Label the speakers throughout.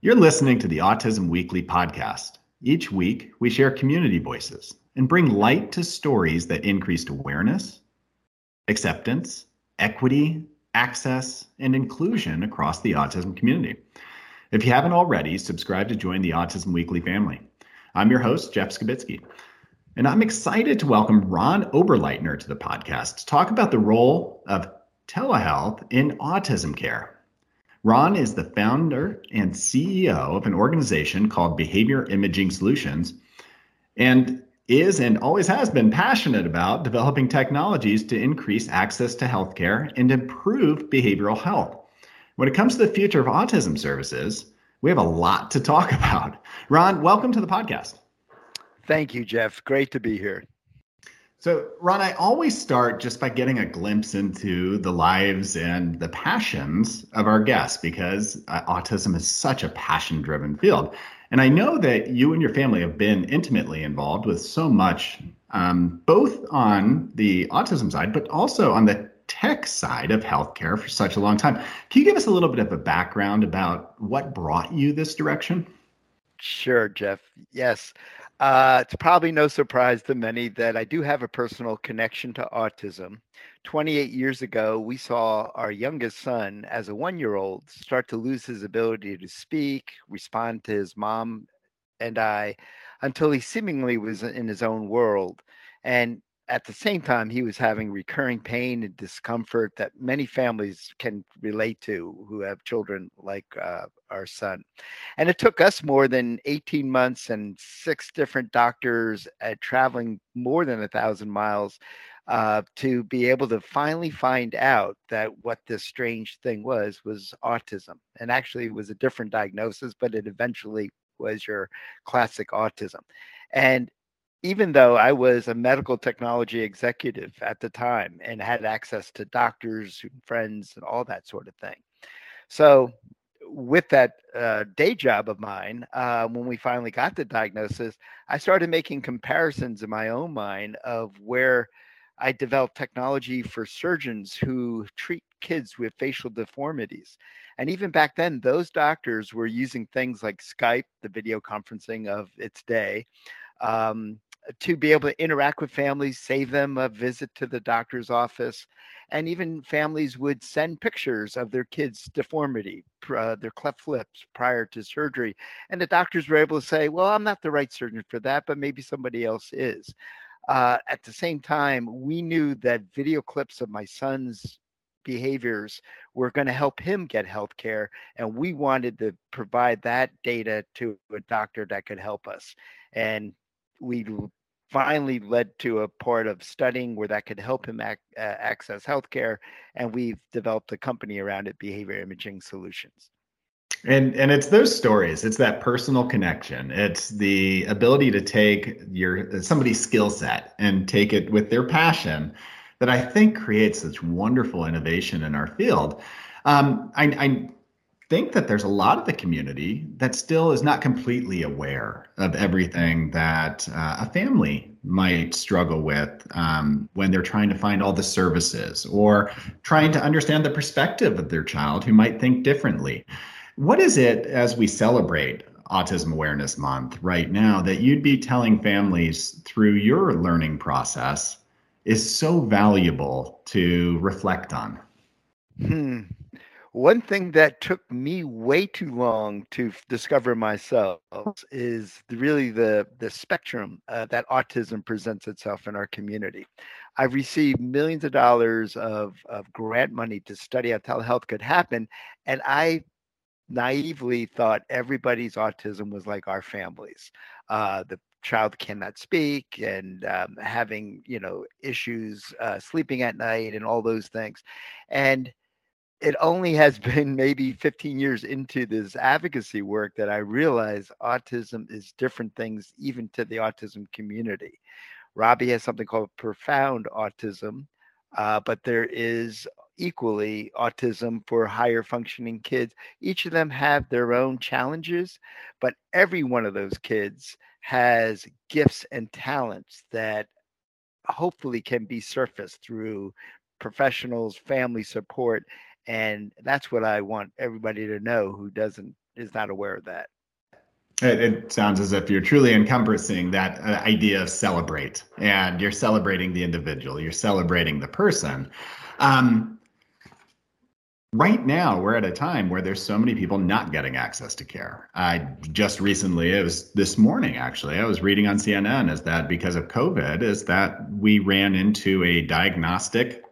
Speaker 1: You're listening to the Autism Weekly podcast. Each week, we share community voices and bring light to stories that increased awareness, acceptance, equity, access, and inclusion across the autism community. If you haven't already, subscribe to join the Autism Weekly family. I'm your host, Jeff Skibitsky, and I'm excited to welcome Ron Oberleitner to the podcast to talk about the role of telehealth in autism care. Ron is the founder and CEO of an organization called Behavior Imaging Solutions and is and always has been passionate about developing technologies to increase access to healthcare and improve behavioral health. When it comes to the future of autism services, we have a lot to talk about. Ron, welcome to the podcast.
Speaker 2: Thank you, Jeff. Great to be here.
Speaker 1: So, Ron, I always start just by getting a glimpse into the lives and the passions of our guests because uh, autism is such a passion driven field. And I know that you and your family have been intimately involved with so much, um, both on the autism side, but also on the tech side of healthcare for such a long time. Can you give us a little bit of a background about what brought you this direction?
Speaker 2: Sure, Jeff. Yes. Uh, it's probably no surprise to many that I do have a personal connection to autism. 28 years ago, we saw our youngest son, as a one year old, start to lose his ability to speak, respond to his mom and I, until he seemingly was in his own world. And at the same time, he was having recurring pain and discomfort that many families can relate to who have children like uh, our son. And it took us more than 18 months and six different doctors uh, traveling more than a thousand miles uh, to be able to finally find out that what this strange thing was was autism. And actually, it was a different diagnosis, but it eventually was your classic autism. And even though I was a medical technology executive at the time and had access to doctors and friends and all that sort of thing. So, with that uh, day job of mine, uh, when we finally got the diagnosis, I started making comparisons in my own mind of where I developed technology for surgeons who treat kids with facial deformities. And even back then, those doctors were using things like Skype, the video conferencing of its day, um, to be able to interact with families, save them a visit to the doctor's office, and even families would send pictures of their kids' deformity, uh, their cleft lips prior to surgery, and the doctors were able to say, "Well, I'm not the right surgeon for that, but maybe somebody else is." Uh, at the same time, we knew that video clips of my son's behaviors were going to help him get health care and we wanted to provide that data to a doctor that could help us and we finally led to a part of studying where that could help him ac- uh, access healthcare, and we've developed a company around it, Behavior Imaging Solutions.
Speaker 1: And and it's those stories. It's that personal connection. It's the ability to take your somebody's skill set and take it with their passion that I think creates such wonderful innovation in our field. Um, I, I think that there's a lot of the community that still is not completely aware of everything that uh, a family might struggle with um, when they're trying to find all the services or trying to understand the perspective of their child who might think differently. What is it as we celebrate Autism Awareness Month right now that you'd be telling families through your learning process is so valuable to reflect on?
Speaker 2: Hmm. One thing that took me way too long to discover myself is really the the spectrum uh, that autism presents itself in our community. I've received millions of dollars of, of grant money to study how telehealth could happen, and I naively thought everybody's autism was like our families. Uh, the child cannot speak and um, having you know issues uh, sleeping at night and all those things, and it only has been maybe 15 years into this advocacy work that I realize autism is different things, even to the autism community. Robbie has something called profound autism, uh, but there is equally autism for higher functioning kids. Each of them have their own challenges, but every one of those kids has gifts and talents that hopefully can be surfaced through professionals, family support, and that's what I want everybody to know who doesn't is not aware of that.
Speaker 1: It, it sounds as if you're truly encompassing that uh, idea of celebrate, and you're celebrating the individual, you're celebrating the person. Um, right now, we're at a time where there's so many people not getting access to care. I just recently, it was this morning actually, I was reading on CNN is that because of COVID, is that we ran into a diagnostic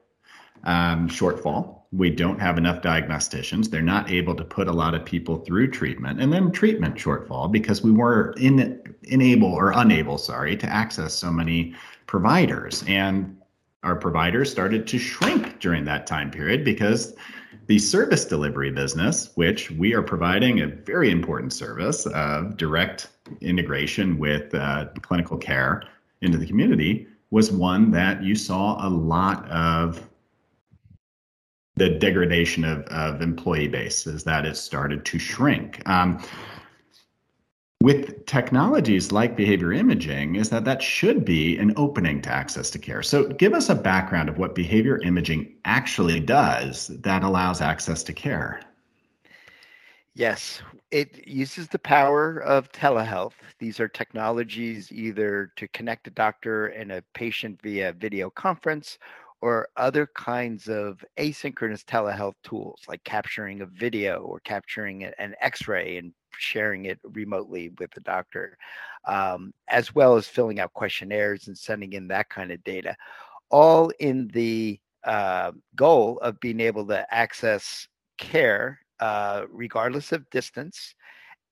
Speaker 1: um, shortfall we don't have enough diagnosticians. They're not able to put a lot of people through treatment, and then treatment shortfall because we were in, unable or unable, sorry, to access so many providers, and our providers started to shrink during that time period because the service delivery business, which we are providing a very important service of direct integration with uh, clinical care into the community, was one that you saw a lot of the degradation of, of employee base is that it started to shrink. Um, with technologies like behavior imaging is that that should be an opening to access to care. So give us a background of what behavior imaging actually does that allows access to care.
Speaker 2: Yes, it uses the power of telehealth. These are technologies either to connect a doctor and a patient via video conference or other kinds of asynchronous telehealth tools like capturing a video or capturing an x-ray and sharing it remotely with the doctor um, as well as filling out questionnaires and sending in that kind of data all in the uh, goal of being able to access care uh, regardless of distance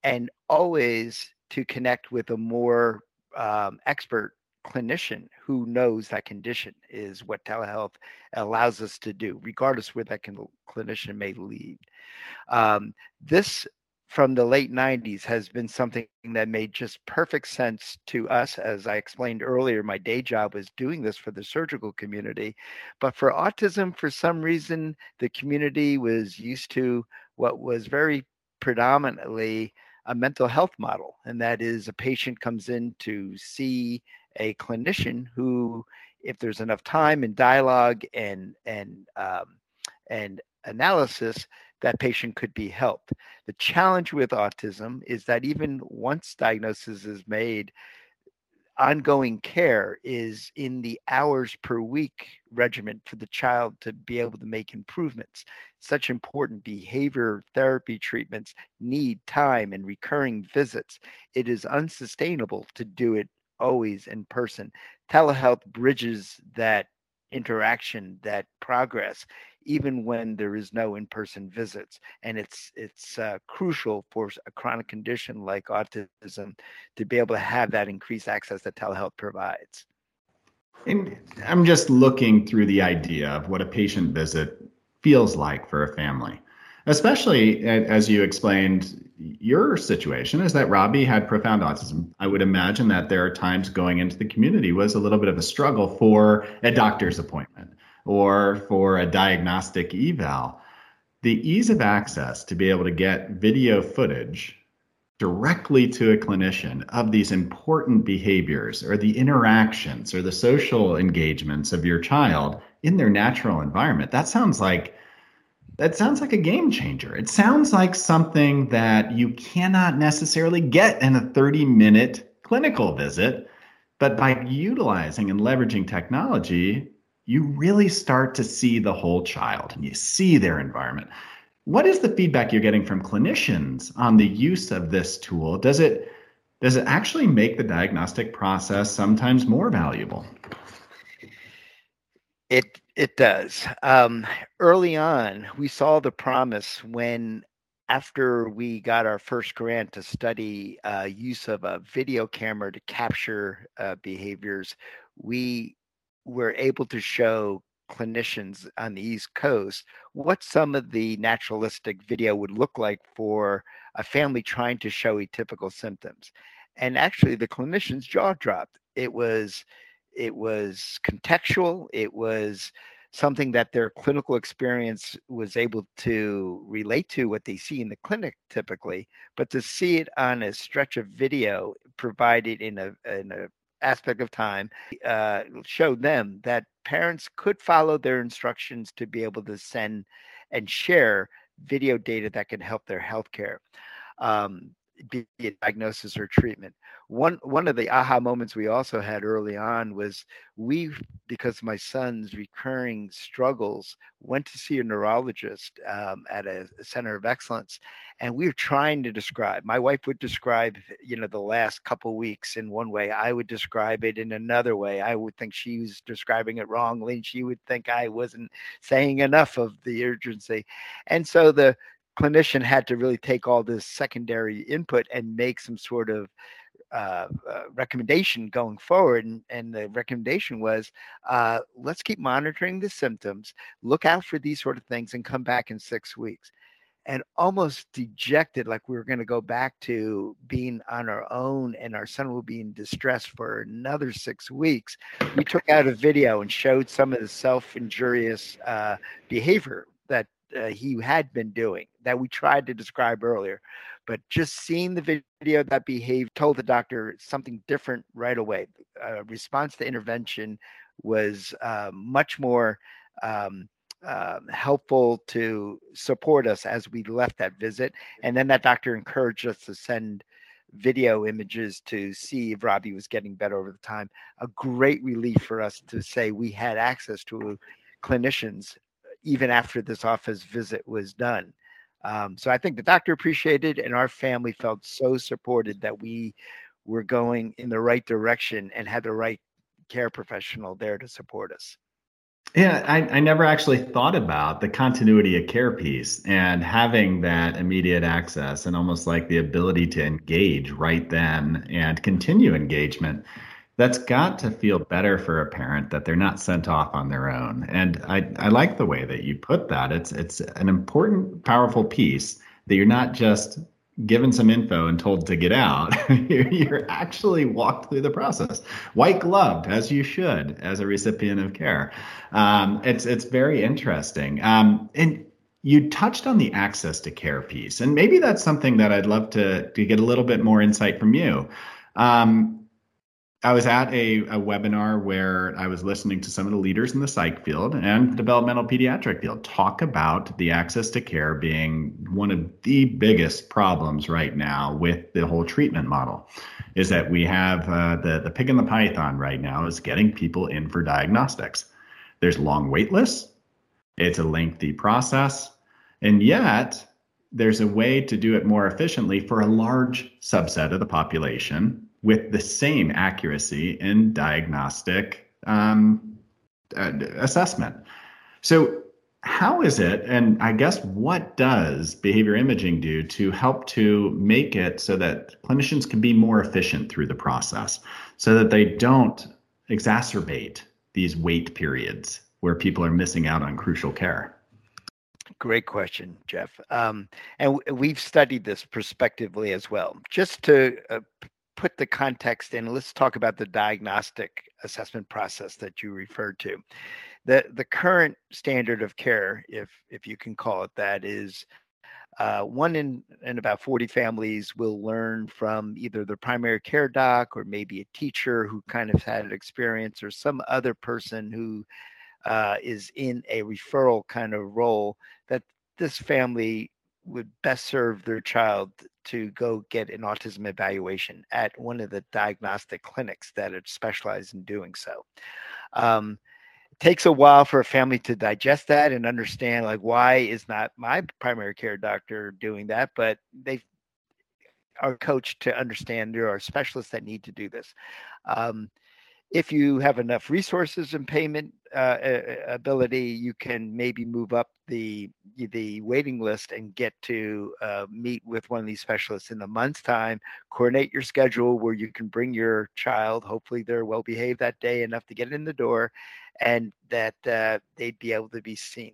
Speaker 2: and always to connect with a more um, expert clinician who knows that condition is what telehealth allows us to do, regardless where that can, clinician may lead. Um, this from the late 90s has been something that made just perfect sense to us. As I explained earlier, my day job was doing this for the surgical community. But for autism, for some reason, the community was used to what was very predominantly a mental health model, and that is a patient comes in to see a clinician who, if there's enough time and dialogue and and um, and analysis, that patient could be helped. The challenge with autism is that even once diagnosis is made, ongoing care is in the hours per week regimen for the child to be able to make improvements. Such important behavior therapy treatments need time and recurring visits. It is unsustainable to do it always in person. Telehealth bridges that interaction, that progress, even when there is no in-person visits, and it's it's uh, crucial for a chronic condition like autism to be able to have that increased access that telehealth provides.
Speaker 1: And I'm just looking through the idea of what a patient visit feels like for a family especially as you explained your situation is that Robbie had profound autism. I would imagine that there are times going into the community was a little bit of a struggle for a doctor's appointment or for a diagnostic eval. The ease of access to be able to get video footage directly to a clinician of these important behaviors or the interactions or the social engagements of your child in their natural environment. That sounds like that sounds like a game changer. It sounds like something that you cannot necessarily get in a 30 minute clinical visit. But by utilizing and leveraging technology, you really start to see the whole child and you see their environment. What is the feedback you're getting from clinicians on the use of this tool? Does it does it actually make the diagnostic process sometimes more valuable?
Speaker 2: It it does. Um, early on, we saw the promise when, after we got our first grant to study uh, use of a video camera to capture uh, behaviors, we were able to show clinicians on the East Coast what some of the naturalistic video would look like for a family trying to show atypical symptoms. And actually, the clinician's jaw dropped. It was it was contextual it was something that their clinical experience was able to relate to what they see in the clinic typically but to see it on a stretch of video provided in a in a aspect of time, uh, showed them that parents could follow their instructions to be able to send and share video data that can help their healthcare. Um, be a diagnosis or treatment. One one of the aha moments we also had early on was we, because my son's recurring struggles, went to see a neurologist um, at a, center of excellence, and we were trying to describe. My wife would describe, you know, the last couple weeks in one way. I would describe it in another way. I would think she was describing it wrongly. She would think I wasn't saying enough of the urgency, and so the clinician had to really take all this secondary input and make some sort of uh, uh, recommendation going forward. And, and the recommendation was uh, let's keep monitoring the symptoms, look out for these sort of things, and come back in six weeks. And almost dejected, like we were going to go back to being on our own and our son will be in distress for another six weeks. We took out a video and showed some of the self injurious uh, behavior that uh, he had been doing that we tried to describe earlier. But just seeing the video that behaved told the doctor something different right away. Uh, response to intervention was uh, much more um, uh, helpful to support us as we left that visit. And then that doctor encouraged us to send video images to see if Robbie was getting better over the time. A great relief for us to say we had access to clinicians even after this office visit was done. Um, so I think the doctor appreciated, and our family felt so supported that we were going in the right direction and had the right care professional there to support us.
Speaker 1: Yeah, I, I never actually thought about the continuity of care piece and having that immediate access and almost like the ability to engage right then and continue engagement that's got to feel better for a parent that they're not sent off on their own. And I, I like the way that you put that. It's it's an important, powerful piece that you're not just given some info and told to get out. you're actually walked through the process, white gloved as you should as a recipient of care. Um, it's it's very interesting. Um, and you touched on the access to care piece, and maybe that's something that I'd love to to get a little bit more insight from you. Um, I was at a, a webinar where I was listening to some of the leaders in the psych field and developmental pediatric field talk about the access to care being one of the biggest problems right now with the whole treatment model. Is that we have uh, the the pig and the python right now is getting people in for diagnostics. There's long wait lists. It's a lengthy process, and yet there's a way to do it more efficiently for a large subset of the population with the same accuracy in diagnostic um, uh, assessment. So, how is it, and I guess what does behavior imaging do to help to make it so that clinicians can be more efficient through the process so that they don't exacerbate these wait periods where people are missing out on crucial care?
Speaker 2: Great question, Jeff. Um, and we've studied this prospectively as well. Just to uh, put the context in, let's talk about the diagnostic assessment process that you referred to. The the current standard of care, if if you can call it that, is uh, one in, in about 40 families will learn from either the primary care doc or maybe a teacher who kind of had an experience or some other person who uh, is in a referral kind of role that this family would best serve their child to go get an autism evaluation at one of the diagnostic clinics that are specialized in doing so. Um, it takes a while for a family to digest that and understand like why is not my primary care doctor doing that, but they are coached to understand there are specialists that need to do this. Um, if you have enough resources and payment uh, ability, you can maybe move up the the waiting list and get to uh, meet with one of these specialists in a month's time. Coordinate your schedule where you can bring your child. Hopefully, they're well behaved that day enough to get in the door, and that uh, they'd be able to be seen.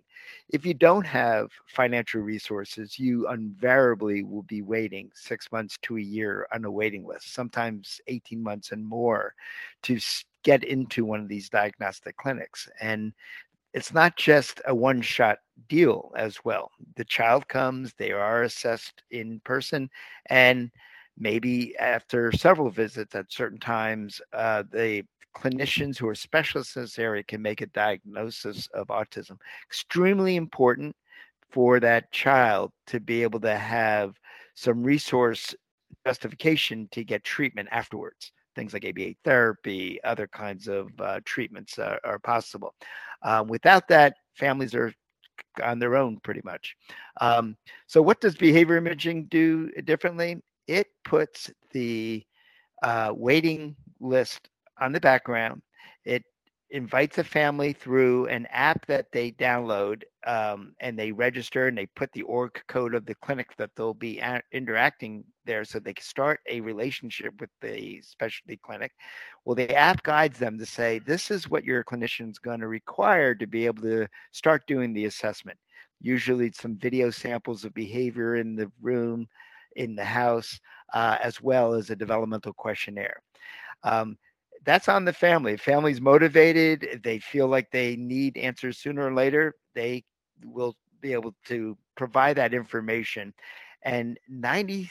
Speaker 2: If you don't have financial resources, you invariably will be waiting six months to a year on a waiting list, sometimes 18 months and more to get into one of these diagnostic clinics. And it's not just a one shot deal as well. The child comes, they are assessed in person, and maybe after several visits at certain times, uh, the clinicians who are specialists in this area can make a diagnosis of autism. Extremely important for that child to be able to have some resource justification to get treatment afterwards. Things like ABA therapy, other kinds of uh, treatments are, are possible. Um, without that, families are on their own pretty much. Um, so, what does behavior imaging do differently? It puts the uh, waiting list on the background. It invites a family through an app that they download um, and they register and they put the org code of the clinic that they'll be interacting there so they can start a relationship with the specialty clinic. Well the app guides them to say this is what your clinician's going to require to be able to start doing the assessment. Usually some video samples of behavior in the room in the house uh, as well as a developmental questionnaire. Um, that's on the family. If family's motivated, they feel like they need answers sooner or later, they will be able to provide that information. And 96%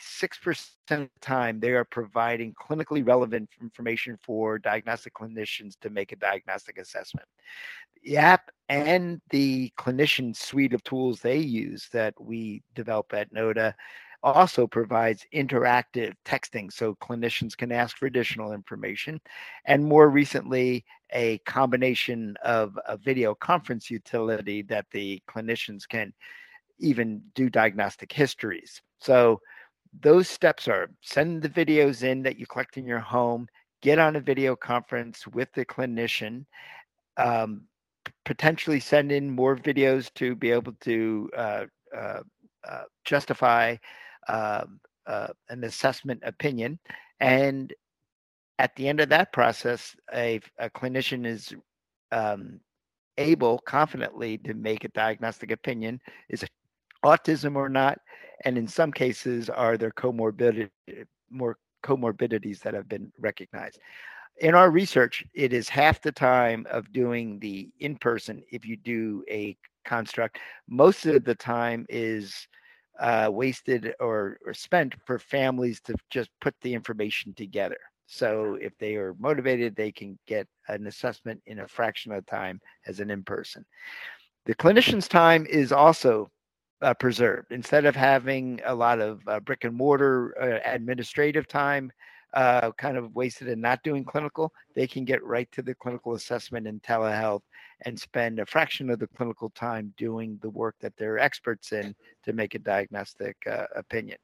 Speaker 2: of the time, they are providing clinically relevant information for diagnostic clinicians to make a diagnostic assessment. The app and the clinician suite of tools they use that we develop at NODA also provides interactive texting so clinicians can ask for additional information. And more recently, a combination of a video conference utility that the clinicians can even do diagnostic histories. So those steps are send the videos in that you collect in your home, get on a video conference with the clinician, um, potentially send in more videos to be able to uh, uh, uh, justify um, uh, an assessment opinion. And at the end of that process, a, a clinician is um, able confidently to make a diagnostic opinion is it autism or not? And in some cases, are there comorbidity, more comorbidities that have been recognized? In our research, it is half the time of doing the in person if you do a construct. Most of the time is uh, wasted or, or spent for families to just put the information together. So if they are motivated, they can get an assessment in a fraction of the time as an in person. The clinician's time is also uh, preserved. Instead of having a lot of uh, brick and mortar uh, administrative time, uh, kind of wasted in not doing clinical, they can get right to the clinical assessment in telehealth and spend a fraction of the clinical time doing the work that they're experts in to make a diagnostic uh, opinion.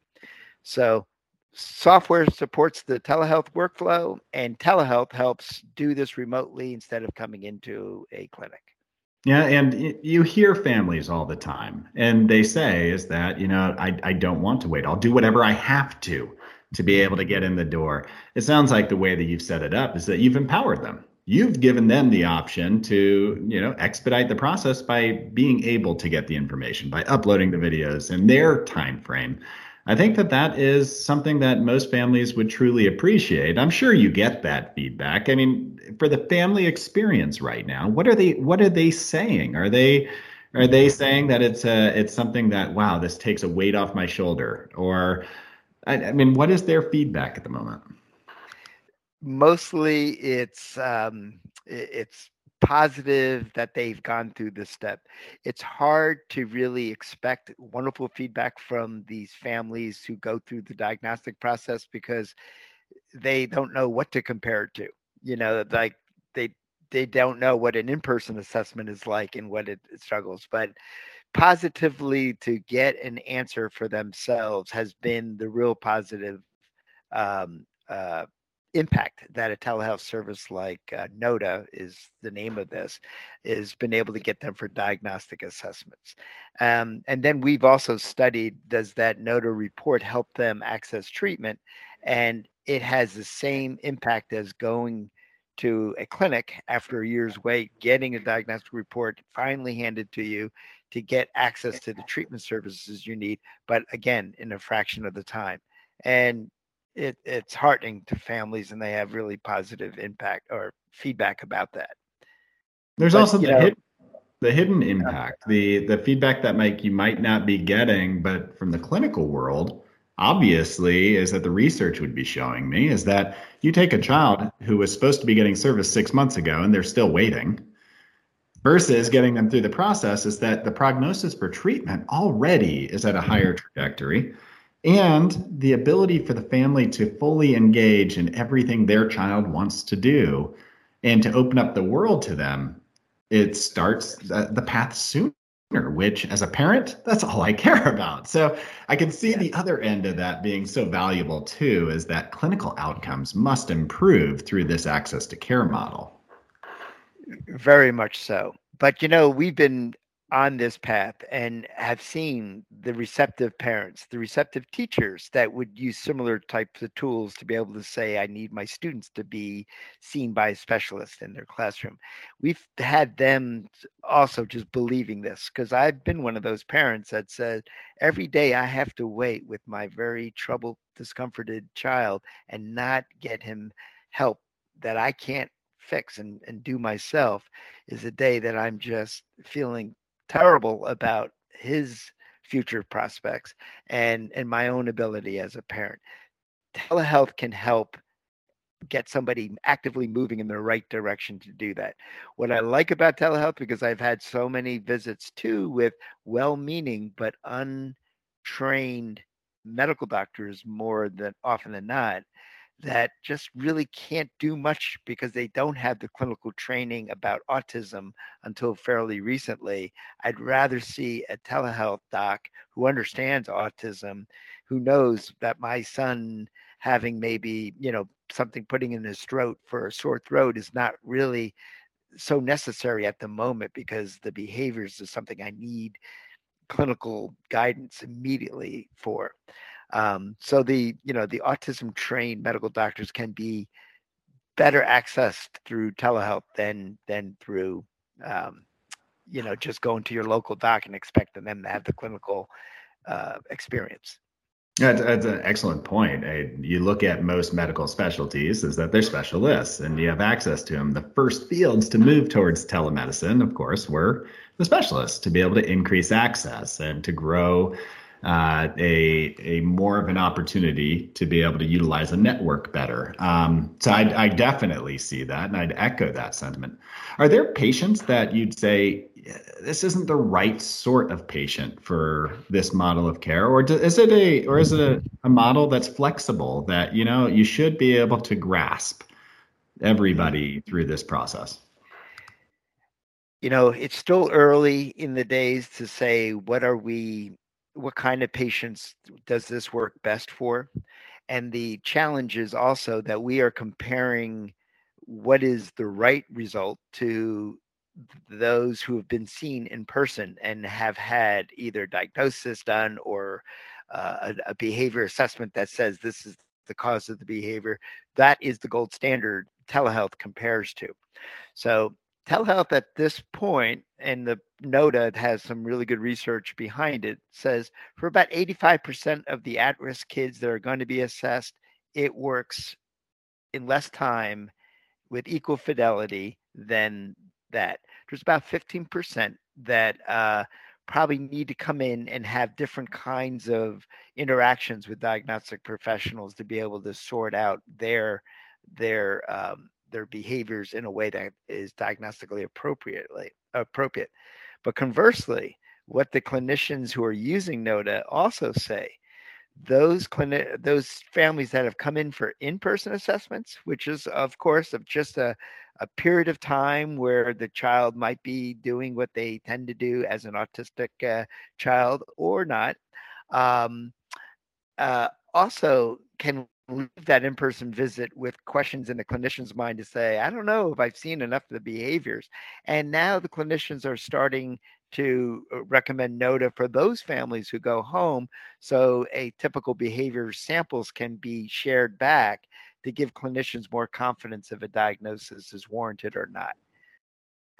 Speaker 2: So, software supports the telehealth workflow, and telehealth helps do this remotely instead of coming into a clinic.
Speaker 1: Yeah, and you hear families all the time, and they say is that you know I I don't want to wait. I'll do whatever I have to to be able to get in the door. It sounds like the way that you've set it up is that you've empowered them. You've given them the option to, you know, expedite the process by being able to get the information, by uploading the videos in their time frame. I think that that is something that most families would truly appreciate. I'm sure you get that feedback. I mean, for the family experience right now, what are they what are they saying? Are they are they saying that it's a it's something that wow, this takes a weight off my shoulder or I, I mean, what is their feedback at the moment?
Speaker 2: Mostly, it's um, it's positive that they've gone through this step. It's hard to really expect wonderful feedback from these families who go through the diagnostic process because they don't know what to compare it to. You know, like they they don't know what an in-person assessment is like and what it, it struggles. But positively to get an answer for themselves has been the real positive um, uh, impact that a telehealth service like uh, NODA is the name of this is been able to get them for diagnostic assessments. Um, and then we've also studied does that NODA report help them access treatment? And it has the same impact as going to a clinic after a year's wait, getting a diagnostic report finally handed to you to get access to the treatment services you need, but again, in a fraction of the time. And it, it's heartening to families, and they have really positive impact or feedback about that.
Speaker 1: There's but, also the, know, the hidden impact, the the feedback that might you might not be getting, but from the clinical world, obviously is that the research would be showing me is that you take a child who was supposed to be getting service six months ago and they're still waiting versus getting them through the process is that the prognosis for treatment already is at a higher mm-hmm. trajectory and the ability for the family to fully engage in everything their child wants to do and to open up the world to them it starts uh, the path sooner which as a parent that's all i care about. So i can see the other end of that being so valuable too is that clinical outcomes must improve through this access to care model
Speaker 2: very much so. But you know, we've been on this path and have seen the receptive parents, the receptive teachers that would use similar types of tools to be able to say, I need my students to be seen by a specialist in their classroom. We've had them also just believing this because I've been one of those parents that said, every day I have to wait with my very troubled, discomforted child and not get him help that I can't fix and, and do myself is a day that I'm just feeling terrible about his future prospects and and my own ability as a parent. Telehealth can help get somebody actively moving in the right direction to do that. What I like about telehealth, because I've had so many visits too with well meaning but untrained medical doctors more than often than not, that just really can't do much because they don't have the clinical training about autism until fairly recently. I'd rather see a telehealth doc who understands autism, who knows that my son having maybe, you know, something putting in his throat for a sore throat is not really so necessary at the moment because the behaviors is something I need clinical guidance immediately for. Um, so the you know the autism trained medical doctors can be better accessed through telehealth than than through um, you know just going to your local doc and expecting them to have the clinical uh, experience.
Speaker 1: That's, that's an excellent point. you look at most medical specialties is that they're specialists and you have access to them. The first fields to move towards telemedicine, of course, were the specialists to be able to increase access and to grow uh, a a more of an opportunity to be able to utilize a network better. Um, so I, I definitely see that, and I'd echo that sentiment. Are there patients that you'd say this isn't the right sort of patient for this model of care, or do, is it a or is it a, a model that's flexible that you know you should be able to grasp everybody through this process?
Speaker 2: you know it's still early in the days to say what are we what kind of patients does this work best for? And the challenge is also that we are comparing what is the right result to those who have been seen in person and have had either diagnosis done or uh, a, a behavior assessment that says this is the cause of the behavior. That is the gold standard telehealth compares to. So telehealth at this point, and the NODA has some really good research behind it, says for about 85% of the at risk kids that are going to be assessed, it works in less time with equal fidelity than that. There's about 15% that uh, probably need to come in and have different kinds of interactions with diagnostic professionals to be able to sort out their their um, their behaviors in a way that is diagnostically appropriately appropriate. But conversely, what the clinicians who are using NODA also say, those clinic those families that have come in for in-person assessments, which is of course of just a, a period of time where the child might be doing what they tend to do as an autistic uh, child or not, um, uh, also can leave that in-person visit with questions in the clinician's mind to say, I don't know if I've seen enough of the behaviors. And now the clinicians are starting to uh, recommend NODA for those families who go home. So a typical behavior samples can be shared back to give clinicians more confidence if a diagnosis is warranted or not.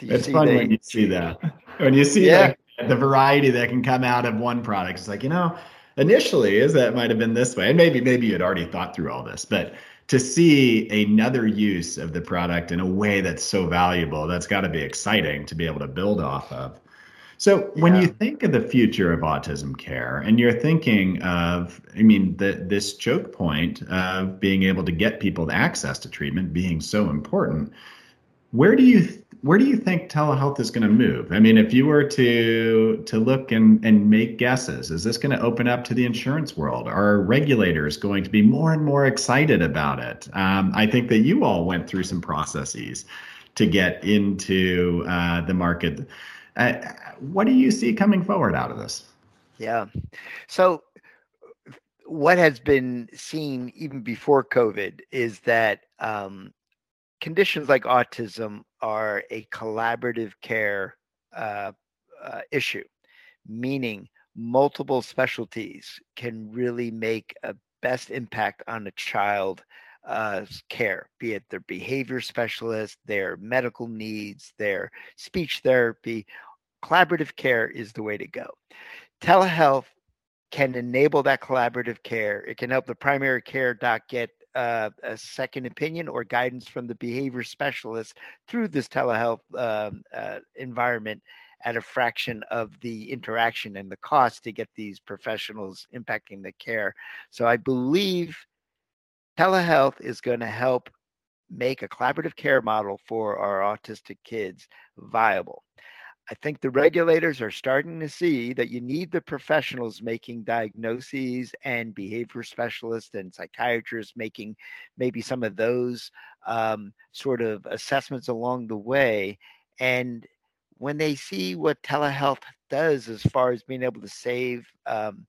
Speaker 1: It's fun the, when you see that. When you see yeah. the, the variety that can come out of one product. It's like, you know, initially is that might have been this way. And maybe maybe you had already thought through all this but to see another use of the product in a way that's so valuable that's got to be exciting to be able to build off of. So when you think of the future of autism care, and you're thinking of, I mean, the, this choke point of being able to get people access to treatment being so important, where do you where do you think telehealth is going to move? I mean, if you were to to look and, and make guesses, is this going to open up to the insurance world? Are regulators going to be more and more excited about it? Um, I think that you all went through some processes to get into uh, the market. Uh, what do you see coming forward out of this?
Speaker 2: Yeah. So, what has been seen even before COVID is that um, conditions like autism are a collaborative care uh, uh, issue, meaning multiple specialties can really make a best impact on a child uh, care, be it their behavior specialist, their medical needs, their speech therapy. Collaborative care is the way to go. Telehealth can enable that collaborative care. It can help the primary care doc get uh, a second opinion or guidance from the behavior specialist through this telehealth um, uh, environment at a fraction of the interaction and the cost to get these professionals impacting the care. So I believe telehealth is going to help make a collaborative care model for our autistic kids viable. I think the regulators are starting to see that you need the professionals making diagnoses and behavior specialists and psychiatrists making maybe some of those um, sort of assessments along the way. And when they see what telehealth does as far as being able to save um,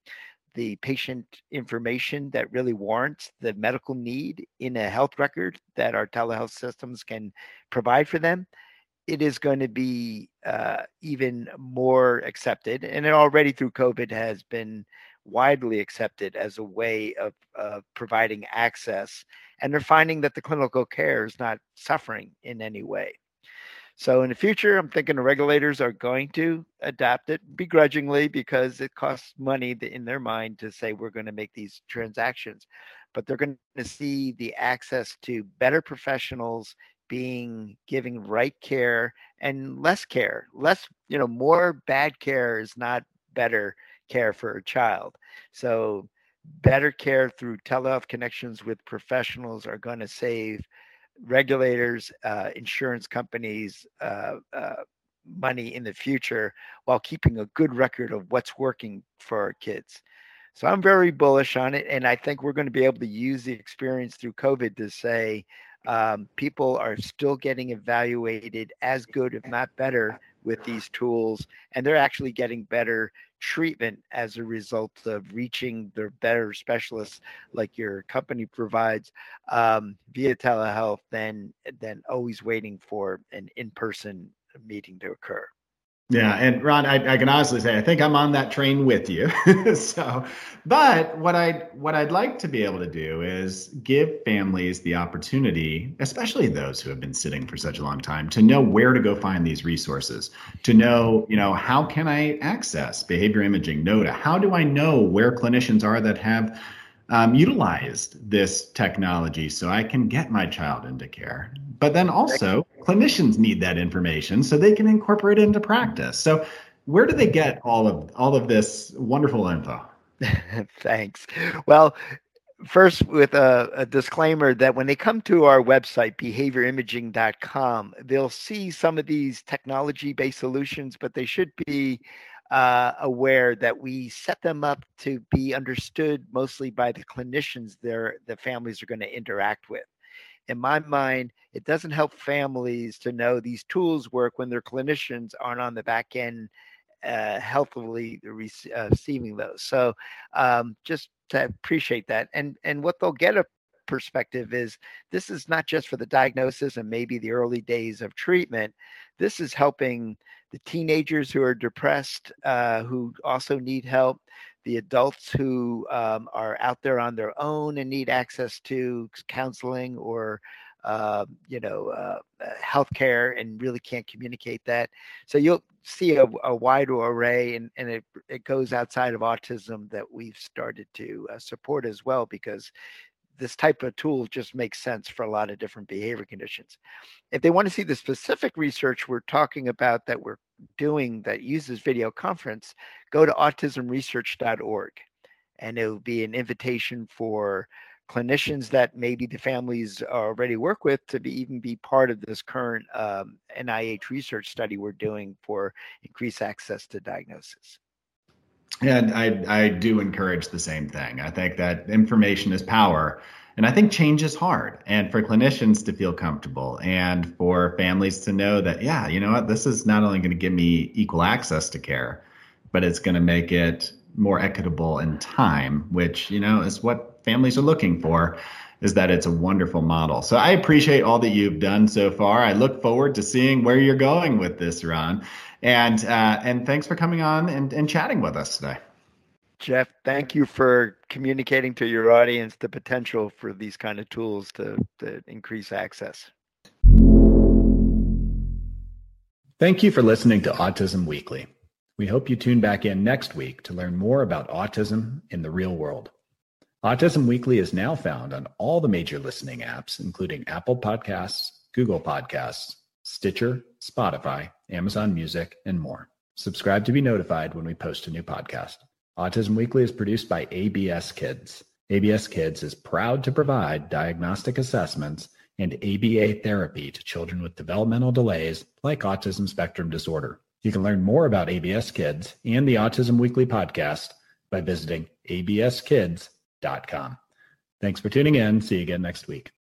Speaker 2: the patient information that really warrants the medical need in a health record that our telehealth systems can provide for them, it is going to be uh, even more accepted. And it already through COVID has been widely accepted as a way of uh, providing access. And they're finding that the clinical care is not suffering in any way. So in the future, I'm thinking the regulators are going to adapt it begrudgingly because it costs money in their mind to say we're going to make these transactions. But they're going to see the access to better professionals being giving right care and less care less you know more bad care is not better care for a child. So better care through telehealth connections with professionals are going to save regulators uh, insurance companies uh, uh, money in the future while keeping a good record of what's working for our kids. So i'm very bullish on it and i think we're going to be able to use the experience through covid to say um, people are still getting evaluated as good, if not better, with these tools, and they're actually getting better treatment as a result of reaching the better specialists like your company provides um, via telehealth than than always waiting for an in-person meeting to occur.
Speaker 1: Yeah, and Ron, I, I, can honestly say I think I'm on that train with you. so, but what I what I'd like to be able to do is give families the opportunity, especially those who have been sitting for such a long time, to know where to go find these resources. To know, you know, how can I access behavior imaging? NODA. How do I know where clinicians are that have um, utilized this technology so I can get my child into care. But then also, clinicians need that information so they can incorporate it into practice. So, where do they get all of all of this wonderful info?
Speaker 2: Thanks. Well, first with a, a, disclaimer that when they come to our website behaviorimaging.com they'll see some of these technology based solutions but they should be uh, aware that we set them up to be understood mostly by the clinicians their the families are going to interact with. In my mind, it doesn't help families to know these tools work when their clinicians aren't on the back end uh, healthily uh, receiving those. So um, just to appreciate that, and and what they'll get a perspective is this is not just for the diagnosis and maybe the early days of treatment. This is helping the teenagers who are depressed, uh, who also need help, the adults who um, are out there on their own and need access to counseling or uh, you know uh, uh healthcare and really can't communicate that. So you'll see a, a wide array, and, and it it goes outside of autism that we've started to uh, support as well because this type of tool just makes sense for a lot of different behavior conditions. If they want to see the specific research we're talking about that we're doing that uses video conference, go to autismresearch.org and it will be an invitation for clinicians that maybe the families already work with to be even be part of this current um, NIH research study we're doing for increased access to diagnosis.
Speaker 1: And I, I do encourage the same thing. I think that information is power. And I think change is hard. And for clinicians to feel comfortable and for families to know that, yeah, you know what, this is not only going to give me equal access to care, but it's going to make it more equitable in time, which, you know, is what families are looking for is that it's a wonderful model. So I appreciate all that you've done so far. I look forward to seeing where you're going with this, Ron. And uh, and thanks for coming on and, and chatting with us today.
Speaker 2: Jeff, thank you for communicating to your audience the potential for these kind of tools to, to increase access.
Speaker 1: Thank you for listening to Autism Weekly. We hope you tune back in next week to learn more about autism in the real world. Autism Weekly is now found on all the major listening apps, including Apple Podcasts, Google Podcasts, Stitcher, Spotify, Amazon Music, and more. Subscribe to be notified when we post a new podcast. Autism Weekly is produced by ABS Kids. ABS Kids is proud to provide diagnostic assessments and ABA therapy to children with developmental delays like autism spectrum disorder. You can learn more about ABS Kids and the Autism Weekly podcast by visiting abskids.com. Thanks for tuning in. See you again next week.